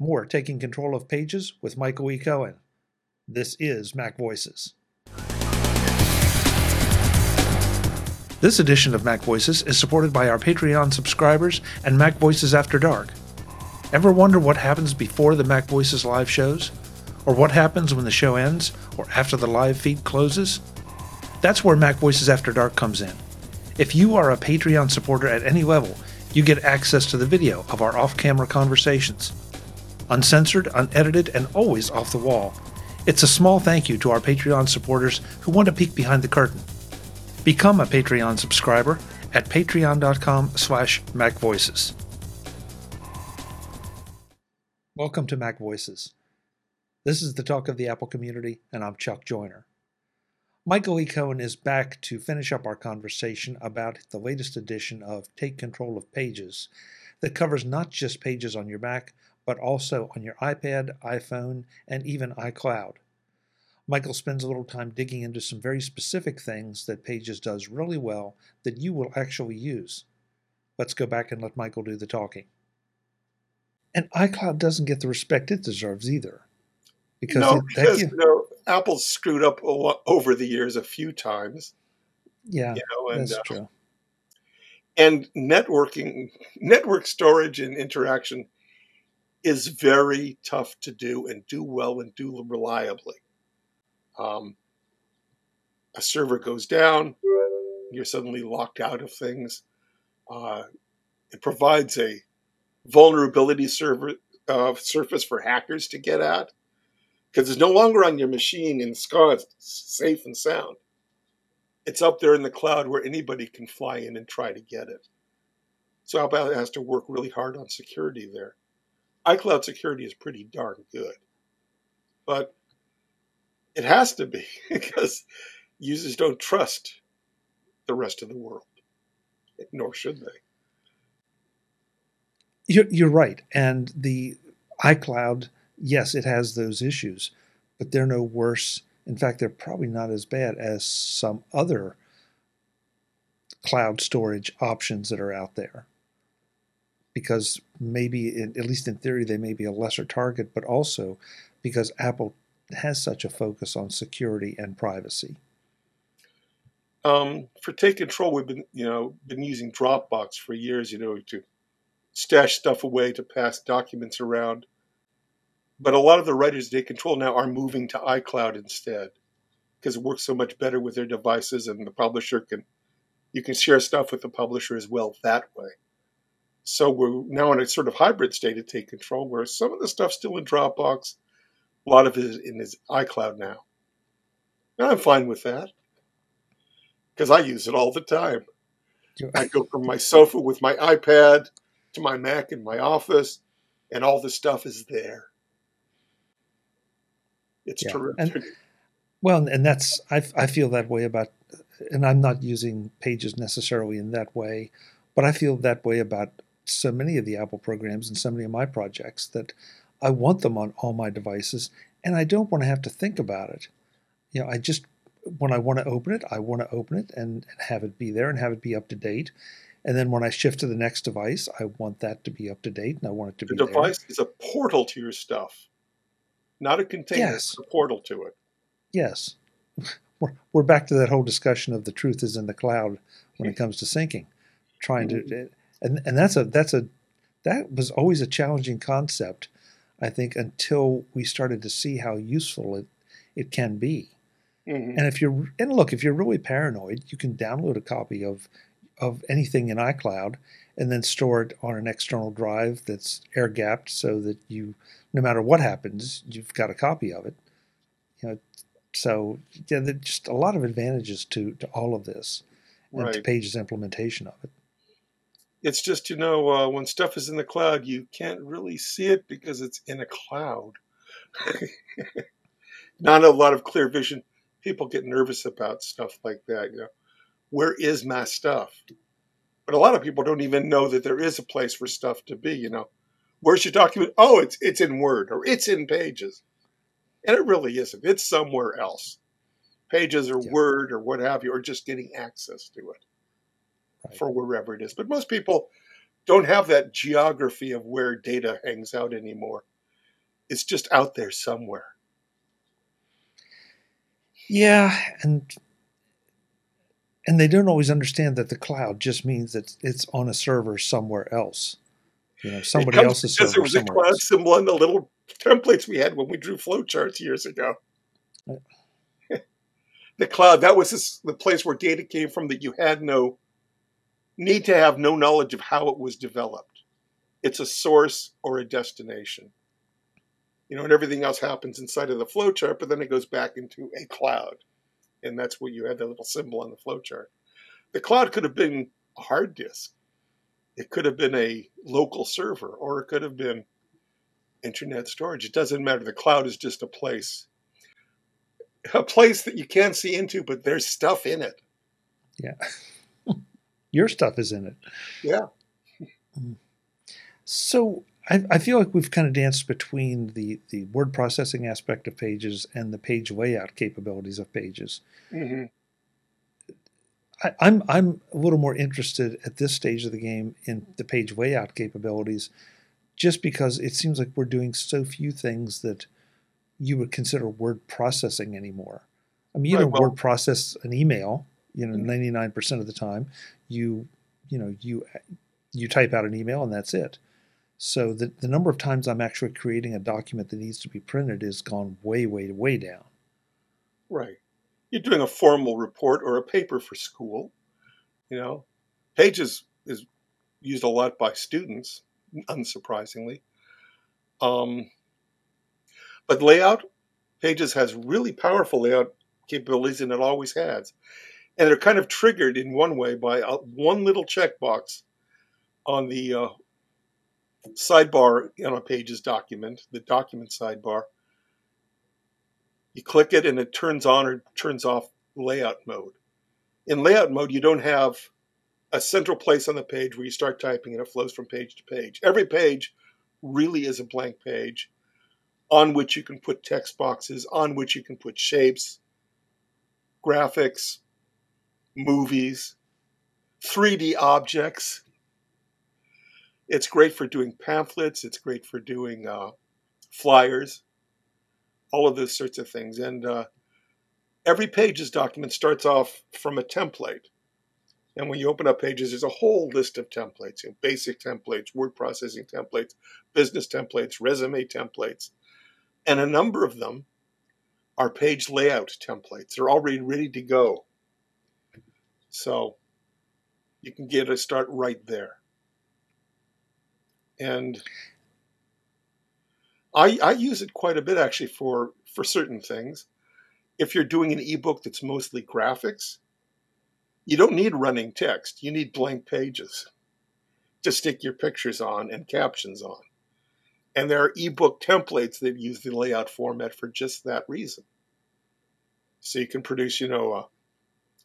More Taking Control of Pages with Michael E. Cohen. This is Mac Voices. This edition of Mac Voices is supported by our Patreon subscribers and Mac Voices After Dark. Ever wonder what happens before the Mac Voices live shows? Or what happens when the show ends or after the live feed closes? That's where Mac Voices After Dark comes in. If you are a Patreon supporter at any level, you get access to the video of our off camera conversations. Uncensored, unedited, and always off the wall. It's a small thank you to our Patreon supporters who want to peek behind the curtain. Become a Patreon subscriber at patreon.com slash macvoices. Welcome to Mac Voices. This is the talk of the Apple community, and I'm Chuck Joiner. Michael E. Cohen is back to finish up our conversation about the latest edition of Take Control of Pages that covers not just pages on your Mac, but also on your iPad, iPhone, and even iCloud. Michael spends a little time digging into some very specific things that Pages does really well that you will actually use. Let's go back and let Michael do the talking. And iCloud doesn't get the respect it deserves either. Because, no, because you know, Apple's screwed up over the years a few times. Yeah, you know, and, that's uh, true. And networking, network storage, and interaction is very tough to do and do well and do reliably. Um, a server goes down, you're suddenly locked out of things. Uh, it provides a vulnerability server, uh, surface for hackers to get at because it's no longer on your machine in SCAR, safe and sound. It's up there in the cloud where anybody can fly in and try to get it. So Apple has to work really hard on security there iCloud security is pretty darn good. But it has to be because users don't trust the rest of the world, nor should they. You're, you're right. And the iCloud, yes, it has those issues, but they're no worse. In fact, they're probably not as bad as some other cloud storage options that are out there because maybe, in, at least in theory, they may be a lesser target, but also because Apple has such a focus on security and privacy. Um, for take control, we've been you know been using Dropbox for years, you know, to stash stuff away, to pass documents around. But a lot of the writers take control now are moving to iCloud instead because it works so much better with their devices, and the publisher can you can share stuff with the publisher as well that way. So we're now in a sort of hybrid state of take control where some of the stuff's still in Dropbox, a lot of it is in his iCloud now. And I'm fine with that because I use it all the time. I go from my sofa with my iPad to my Mac in my office, and all the stuff is there. It's yeah. terrific. And, well, and that's I, I feel that way about, and I'm not using Pages necessarily in that way, but I feel that way about so many of the Apple programs and so many of my projects that I want them on all my devices and I don't want to have to think about it. You know, I just when I want to open it, I want to open it and, and have it be there and have it be up to date. And then when I shift to the next device, I want that to be up to date and I want it to the be. The device there. is a portal to your stuff, not a container. Yes. It's a portal to it. Yes. We're, we're back to that whole discussion of the truth is in the cloud when it comes to syncing. Trying to mm-hmm and and that's a that's a that was always a challenging concept, I think, until we started to see how useful it it can be. Mm-hmm. And if you're and look, if you're really paranoid, you can download a copy of of anything in iCloud and then store it on an external drive that's air gapped so that you no matter what happens, you've got a copy of it. You know, so yeah, there's just a lot of advantages to to all of this and right. to Page's implementation of it. It's just, you know, uh, when stuff is in the cloud, you can't really see it because it's in a cloud. Not a lot of clear vision. People get nervous about stuff like that. You know, where is my stuff? But a lot of people don't even know that there is a place for stuff to be. You know, where's your document? Oh, it's it's in Word or it's in Pages, and it really isn't. It's somewhere else. Pages or yeah. Word or what have you, or just getting access to it right. for wherever it is. But most people don't have that geography of where data hangs out anymore. It's just out there somewhere. Yeah, and and they don't always understand that the cloud just means that it's on a server somewhere else. You know, somebody else's server. There was a cloud else. symbol on the little templates we had when we drew flowcharts years ago. the cloud that was the place where data came from that you had no need to have no knowledge of how it was developed. It's a source or a destination. You know, and everything else happens inside of the flowchart, but then it goes back into a cloud. And that's where you had the little symbol on the flowchart. The cloud could have been a hard disk. It could have been a local server, or it could have been internet storage. It doesn't matter. The cloud is just a place. A place that you can't see into, but there's stuff in it. Yeah. Your stuff is in it. Yeah. So I, I, feel like we've kind of danced between the, the word processing aspect of pages and the page layout capabilities of pages. Mm-hmm. I, I'm I'm a little more interested at this stage of the game in the page layout capabilities, just because it seems like we're doing so few things that you would consider word processing anymore. I mean, you right, know, well, word process an email, you know, mm-hmm. ninety nine percent of the time you you know you you type out an email and that's it. So the the number of times I'm actually creating a document that needs to be printed is gone way way way down. Right. You're doing a formal report or a paper for school. You know, Pages is used a lot by students, unsurprisingly. Um, but layout, Pages has really powerful layout capabilities, and it always has and they're kind of triggered in one way by a, one little checkbox on the uh, sidebar on a pages document, the document sidebar. You click it and it turns on or turns off layout mode. In layout mode, you don't have a central place on the page where you start typing and it flows from page to page. Every page really is a blank page on which you can put text boxes, on which you can put shapes, graphics, movies, 3D objects. It's great for doing pamphlets. It's great for doing uh, flyers, all of those sorts of things. And uh, every Pages document starts off from a template. And when you open up Pages, there's a whole list of templates, you know, basic templates, word processing templates, business templates, resume templates. And a number of them are page layout templates. They're already ready to go. So you can get a start right there. And I, I use it quite a bit actually for, for certain things. If you're doing an ebook that's mostly graphics, you don't need running text. You need blank pages to stick your pictures on and captions on. And there are ebook templates that use the layout format for just that reason. So you can produce, you know, a,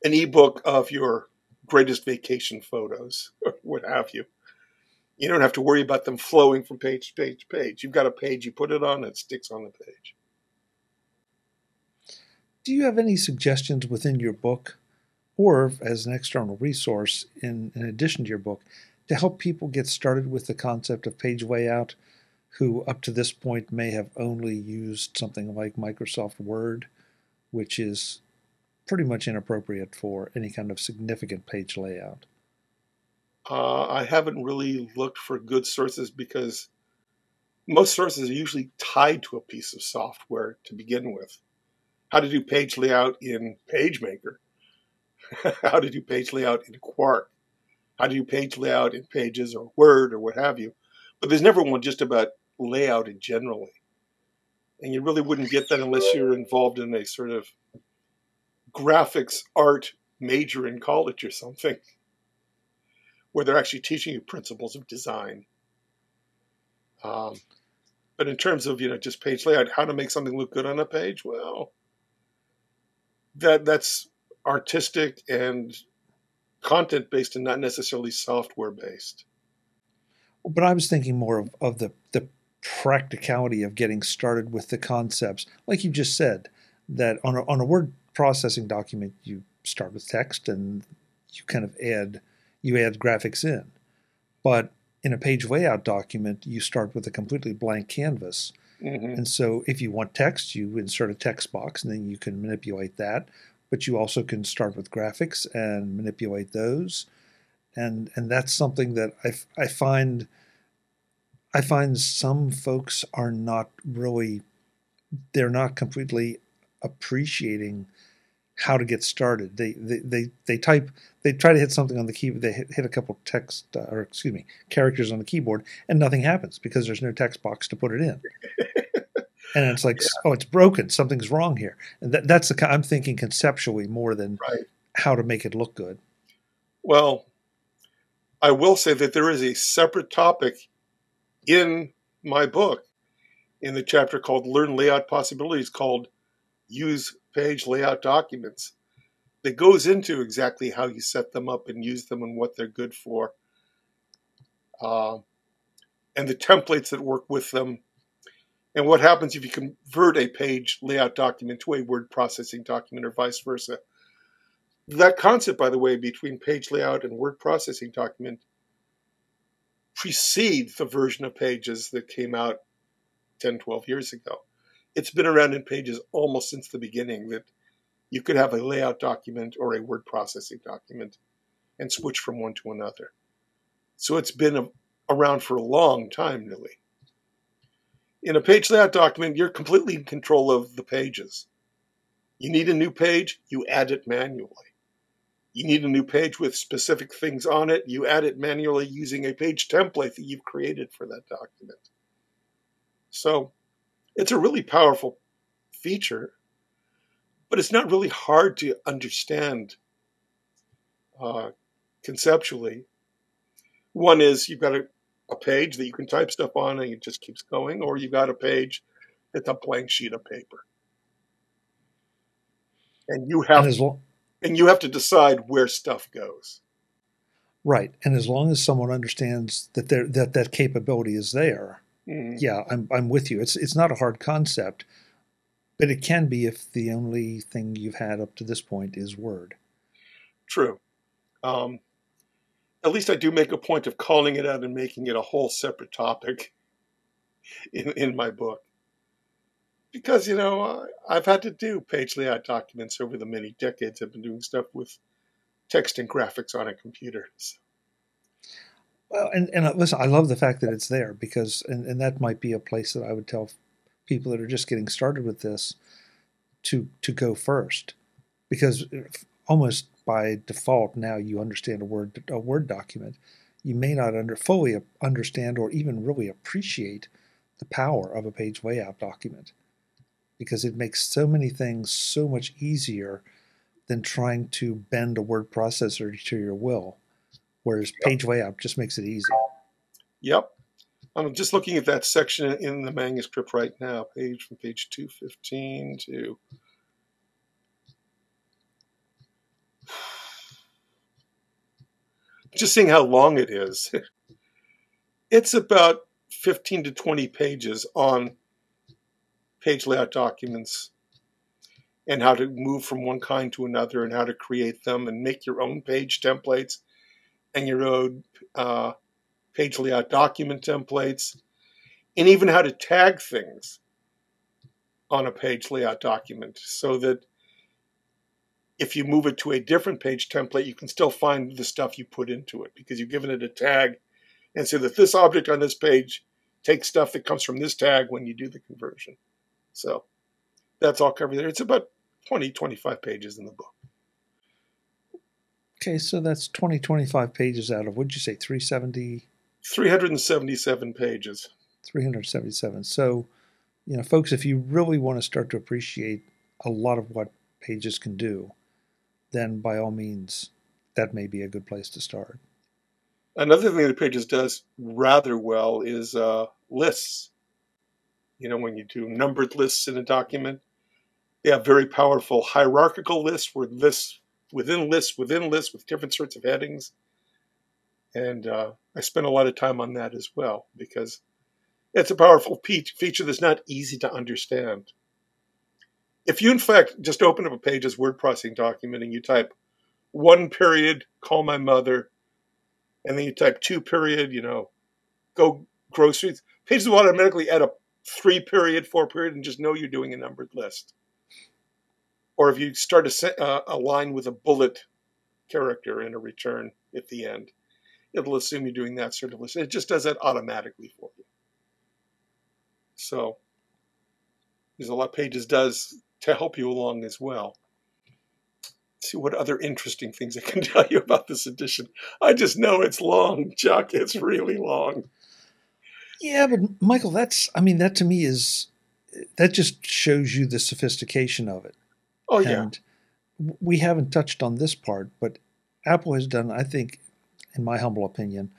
an ebook of your greatest vacation photos or what have you. You don't have to worry about them flowing from page to page to page. You've got a page, you put it on, it sticks on the page. Do you have any suggestions within your book or as an external resource in, in addition to your book to help people get started with the concept of page layout who up to this point may have only used something like Microsoft Word, which is pretty much inappropriate for any kind of significant page layout. Uh, I haven't really looked for good sources because most sources are usually tied to a piece of software to begin with. How to do page layout in PageMaker, how to do page layout in Quark, how to do page layout in Pages or Word or what have you. But there's never one just about layout in generally. And you really wouldn't get that unless you're involved in a sort of graphics art major in college or something, where they're actually teaching you principles of design. Um, but in terms of you know just page layout, how to make something look good on a page, well, that that's artistic and content based and not necessarily software based. But I was thinking more of, of the the practicality of getting started with the concepts, like you just said, that on a, on a word processing document, you start with text and you kind of add you add graphics in. But in a page layout document, you start with a completely blank canvas. hmm And so if you want text, you insert a text box and then you can manipulate that. But you also can start with graphics and manipulate those. And and that's something that I, I find I find some folks are not really they're not completely appreciating how to get started. They they they, they type they try to hit something on the keyboard. They hit, hit a couple text uh, or excuse me characters on the keyboard, and nothing happens because there's no text box to put it in. and it's like, oh, it's broken. Something's wrong here. And that, that's the I'm thinking conceptually more than Right. how to make it look good. Well, I will say that there is a separate topic in my book in the chapter called Learn Layout Possibilities called Use Page Layout Documents that goes into exactly how you set them up and use them and what they're good for. Uh, and the templates that work with them. And what happens if you convert a page layout document to a word processing document or vice versa. That concept, by the way, between page layout and word processing document precedes the version of pages that came out 10, 12 years ago. It's been around in pages almost since the beginning that you could have a layout document or a word processing document and switch from one to another. So it's been a, around for a long time, really. In a page layout document, you're completely in control of the pages. You need a new page, you add it manually. You need a new page with specific things on it, you add it manually using a page template that you've created for that document. So it's a really powerful feature, but it's not really hard to understand uh, conceptually. One is you've got a, a page that you can type stuff on and it just keeps going, or you've got a page that's a blank sheet of paper. And you have And long, and you have to decide where stuff goes. right, and as long as someone understands that there that that capability is there, Mhm. yeah, I'm I'm with you. It's it's not a hard concept, but it can be if the only thing you've had up to this point is Word. True. Um, at least I do make a point of calling it out and making it a whole separate topic in, in my book. Because, you know, I've had to do page layout documents over the many decades I've been doing stuff with text and graphics on a computer. So, Well, and and uh, listen, I love the fact that it's there because, and, and that might be a place that I would tell people that are just getting started with this to to go first, because almost by default now you understand a word a word document, you may not under fully understand or even really appreciate the power of a page layout document, because it makes so many things so much easier than trying to bend a word processor to your will. Whereas page layout just makes it easy. yep. I'm just looking at that section in the manuscript right now, page from page 215 to just seeing how long it is. it's about 15 to 20 pages on page layout documents and how to move from one kind to another and how to create them and make your own page templates and your own uh, page layout document templates and even how to tag things on a page layout document so that if you move it to a different page template, you can still find the stuff you put into it because you've given it a tag and say that this object on this page takes stuff that comes from this tag when you do the conversion. So that's all covered there. It's about 20, 25 pages in the book. Okay, so that's 20, 25 pages out of, what'd you say, 370, 377 pages. 377. So, you know, folks, if you really want to start to appreciate a lot of what pages can do, then by all means, that may be a good place to start. Another thing that Pages does rather well is uh, lists. You know, when you do numbered lists in a document, they have very powerful hierarchical lists where lists within lists within lists with different sorts of headings. And uh, I spent a lot of time on that as well because it's a powerful feature that's not easy to understand. If you, in fact, just open up a Pages word processing document and you type one period, call my mother, and then you type two period, you know, go groceries, Pages will automatically add a three period, four period, and just know you're doing a numbered list. Or if you start a, uh, a line with a bullet character in a return at the end, it'll assume you're doing that sort of list. It just does that automatically for you. So there's a lot Pages does to help you along as well. Let's see what other interesting things I can tell you about this edition. I just know it's long, Chuck. It's really long. Yeah, but Michael, that's I mean that to me is that just shows you the sophistication of it. Oh yeah. And we haven't touched on this part, but Apple has done, I think, in my humble opinion,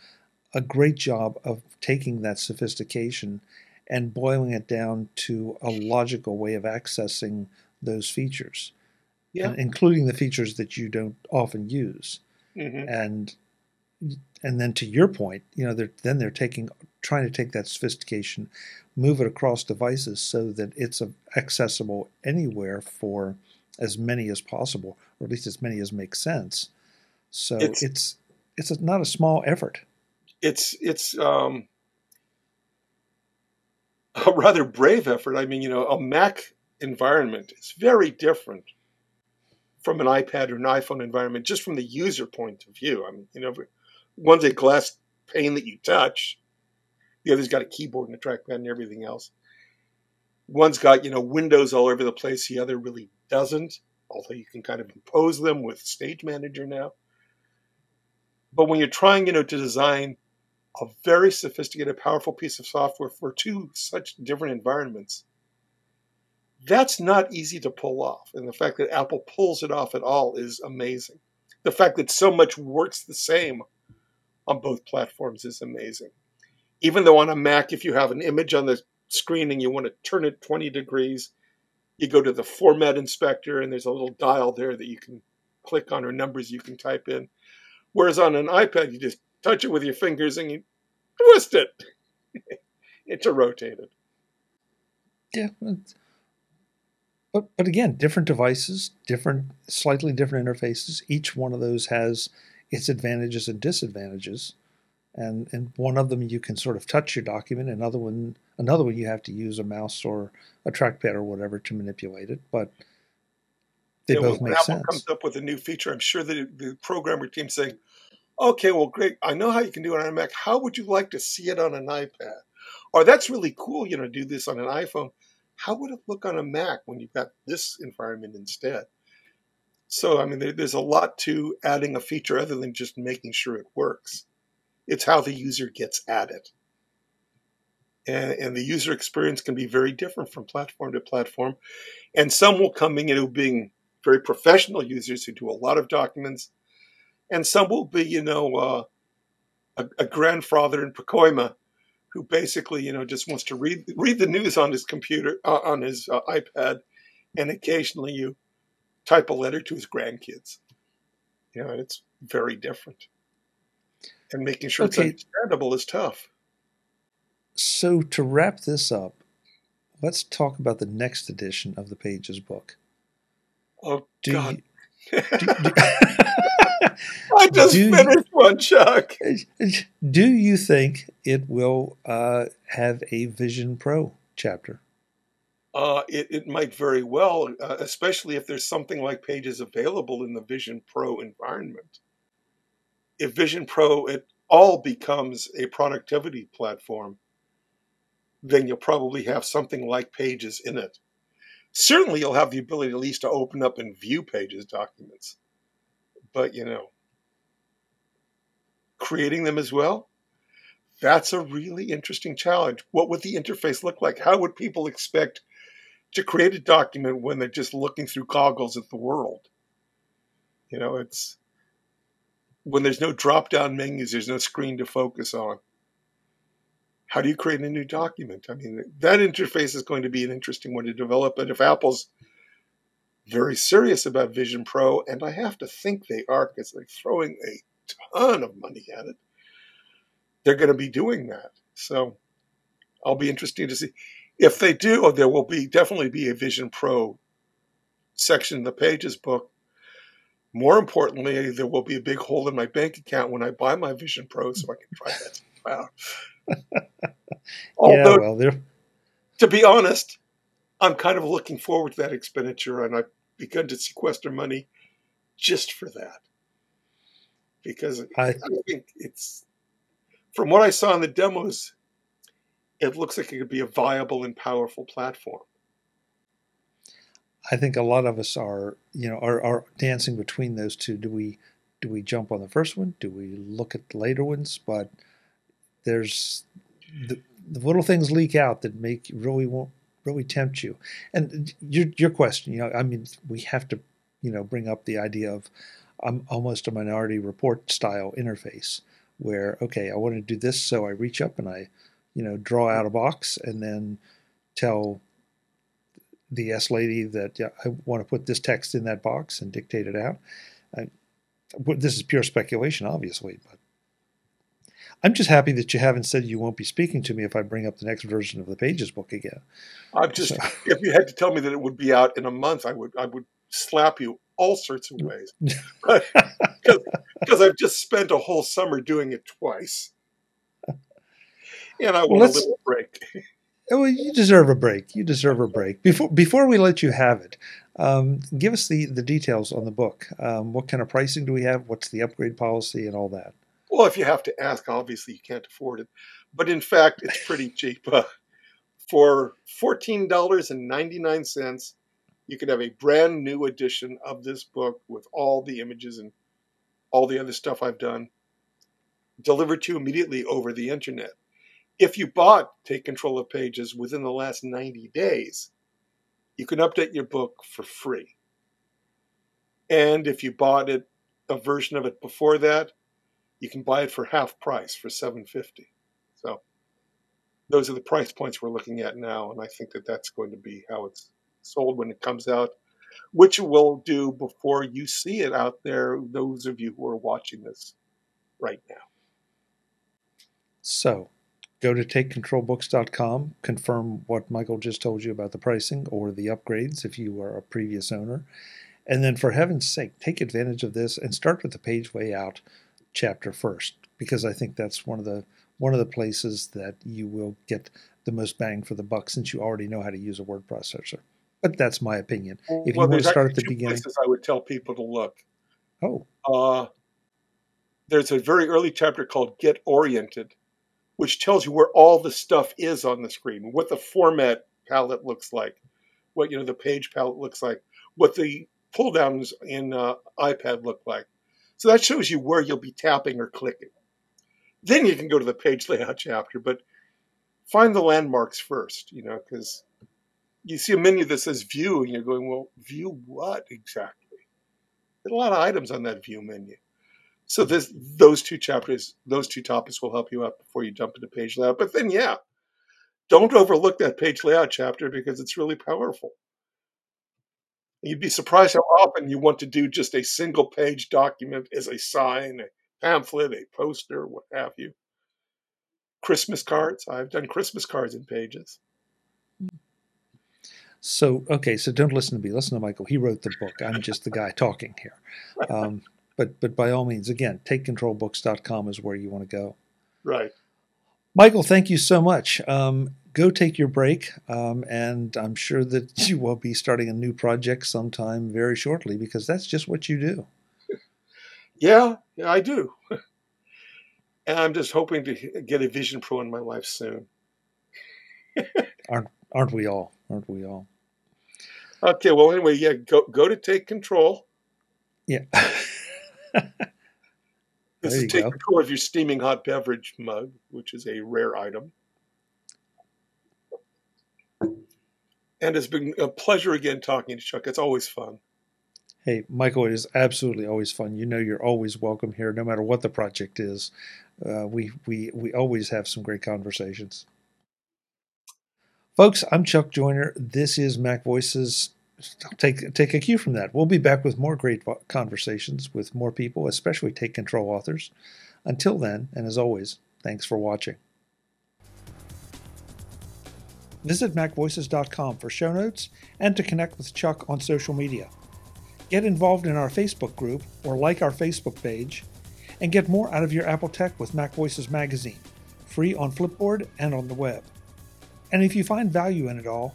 a great job of taking that sophistication and boiling it down to a logical way of accessing those features, yeah. including the features that you don't often use. Mm-hmm. And and then to your point, you know, they're, then they're taking trying to take that sophistication, move it across devices so that it's accessible anywhere for as many as possible, or at least as many as make sense. So it's it's, it's a, not a small effort. It's it's um, a rather brave effort. I mean, you know, a Mac environment is very different from an iPad or an iPhone environment, just from the user point of view. I mean, you know, one's a glass pane that you touch, the other's got a keyboard and a trackpad and everything else. One's got, you know, windows all over the place. The other really doesn't, although you can kind of impose them with Stage Manager now. But when you're trying, you know, to design a very sophisticated, powerful piece of software for two such different environments, that's not easy to pull off. And the fact that Apple pulls it off at all is amazing. The fact that so much works the same on both platforms is amazing even though on a Mac, if you have an image on the screen and you want to turn it 20 degrees, you go to the format inspector and there's a little dial there that you can click on or numbers you can type in. Whereas on an iPad, you just touch it with your fingers and you twist it. it's a rotated. Yeah. But, but again, different devices, different, slightly different interfaces. Each one of those has its advantages and disadvantages and and one of them you can sort of touch your document another one another one you have to use a mouse or a trackpad or whatever to manipulate it but they yeah, both make Apple sense. comes up with a new feature. I'm sure that the programmer team saying okay well great. I know how you can do it on a mac. How would you like to see it on an ipad? Or that's really cool you know do this on an iphone. How would it look on a mac when you've got this environment instead? So i mean there, there's a lot to adding a feature other than just making sure it works it's how the user gets at it. And, and, the user experience can be very different from platform to platform. And some will come in, you being very professional users who do a lot of documents, and some will be, you know, uh, a, a, grandfather in Pacoima who basically, you know, just wants to read read the news on his computer, uh, on his uh, iPad, and occasionally you type a letter to his grandkids. You know, it's very different and making sure okay. it's understandable is tough. So to wrap this up, let's talk about the next edition of the Pages book. Oh do God! You, do, do, I just finished you, one, Chuck. Do you think it will uh, have a Vision Pro chapter? Uh, it, it might very well, uh, especially if there's something like Pages available in the Vision Pro environment if Vision Pro it all becomes a productivity platform, then you'll probably have something like Pages in it. Certainly, you'll have the ability at least to open up and view Pages documents. But, you know, creating them as well, that's a really interesting challenge. What would the interface look like? How would people expect to create a document when they're just looking through goggles at the world? You know, it's when there's no drop down menus, there's no screen to focus on. How do you create a new document? I mean, that interface is going to be an interesting one to develop. But if Apple's very serious about Vision Pro, and I have to think they are because they're throwing a ton of money at it, they're going to be doing that. So I'll be interested to see. If they do, oh, there will be definitely be a Vision Pro section in the Pages book more importantly, there will be a big hole in my bank account when I buy my Vision Pro, so I can try that out. Although, yeah, well, to be honest, I'm kind of looking forward to that expenditure, and I've begun to sequester money just for that because I, I think it's from what I saw in the demos, it looks like it could be a viable and powerful platform. I think a lot of us are, you know, are, are dancing between those two. Do we do we jump on the first one? Do we look at the later ones? But there's the, the little things leak out that make really won't really tempt you. And your your question, you know, I mean, we have to, you know, bring up the idea of um, almost a minority report style interface where okay, I want to do this, so I reach up and I, you know, draw out a box and then tell the S lady that yeah, I want to put this text in that box and dictate it out. I, this is pure speculation, obviously, but I'm just happy that you haven't said you won't be speaking to me if I bring up the next version of the Pages book again. I'm just so. if you had to tell me that it would be out in a month, I would I would slap you all sorts of ways, because I've just spent a whole summer doing it twice, and I want well, a little break. Well, you deserve a break. You deserve a break. Before before we let you have it, um, give us the the details on the book. Um, what kind of pricing do we have? What's the upgrade policy and all that? Well, if you have to ask, obviously you can't afford it, but in fact, it's pretty cheap. Uh, for fourteen dollars and ninety nine cents, you can have a brand new edition of this book with all the images and all the other stuff I've done delivered to you immediately over the internet if you bought Take Control of Pages within the last 90 days, you can update your book for free. And if you bought it a version of it before that, you can buy it for half price for 750. So those are the price points we're looking at now, and I think that that's going to be how it's sold when it comes out, which we'll do before you see it out there. Those of you who are watching this right now. So Go to takecontrolbooks.com, confirm what Michael just told you about the pricing or the upgrades if you are a previous owner. And then, for heaven's sake, take advantage of this and start with the page layout chapter first, because I think that's one of the one of the places that you will get the most bang for the buck since you already know how to use a word processor. But that's my opinion. If well, you want to start at the beginning, I would tell people to look. Oh, uh, there's a very early chapter called "Get Oriented," which tells you where all the stuff is on the screen, what the format palette looks like, what you know the page palette looks like, what the pull downs in uh, iPad look like. So that shows you where you'll be tapping or clicking. Then you can go to the page layout chapter, but find the landmarks first, you know, because you see a menu that says view and you're going, well, view what exactly? There's a lot of items on that view menu. So this those two chapters, those two topics will help you out before you jump into page layout. But then, yeah, don't overlook that page layout chapter because it's really powerful. You'd be surprised how often you want to do just a single page document as a sign, a pamphlet, a poster, what have you. Christmas cards. I've done Christmas cards in pages. So, okay, so don't listen to me. Listen to Michael. He wrote the book. I'm just the guy talking here. Um, but but by all means, again, takecontrolbooks.com is where you want to go. Right. Michael, thank you so much. Um, go take your break, um, and I'm sure that you will be starting a new project sometime very shortly because that's just what you do. Yeah, yeah, I do. and I'm just hoping to get a Vision Pro in my life soon. aren't aren't we all? Aren't we all? Okay. Well, anyway, yeah. Go go to take control. Yeah. this is take control of your steaming hot beverage mug, which is a rare item. And it's been a pleasure again talking to Chuck. It's always fun. Hey, Michael, it is absolutely always fun. You know, you're always welcome here, no matter what the project is. Uh, we we we always have some great conversations. Folks, I'm Chuck Joiner. This is Mac Voices take take a cue from that. We'll be back with more great conversations with more people, especially take control authors. Until then, and as always, thanks for watching. Visit MacVoices.com for show notes and to connect with Chuck on social media. Get involved in our Facebook group or like our Facebook page, and get more out of your Apple Tech with Mac Voices magazine, free on Flipboard and on the web. And if you find value in it all,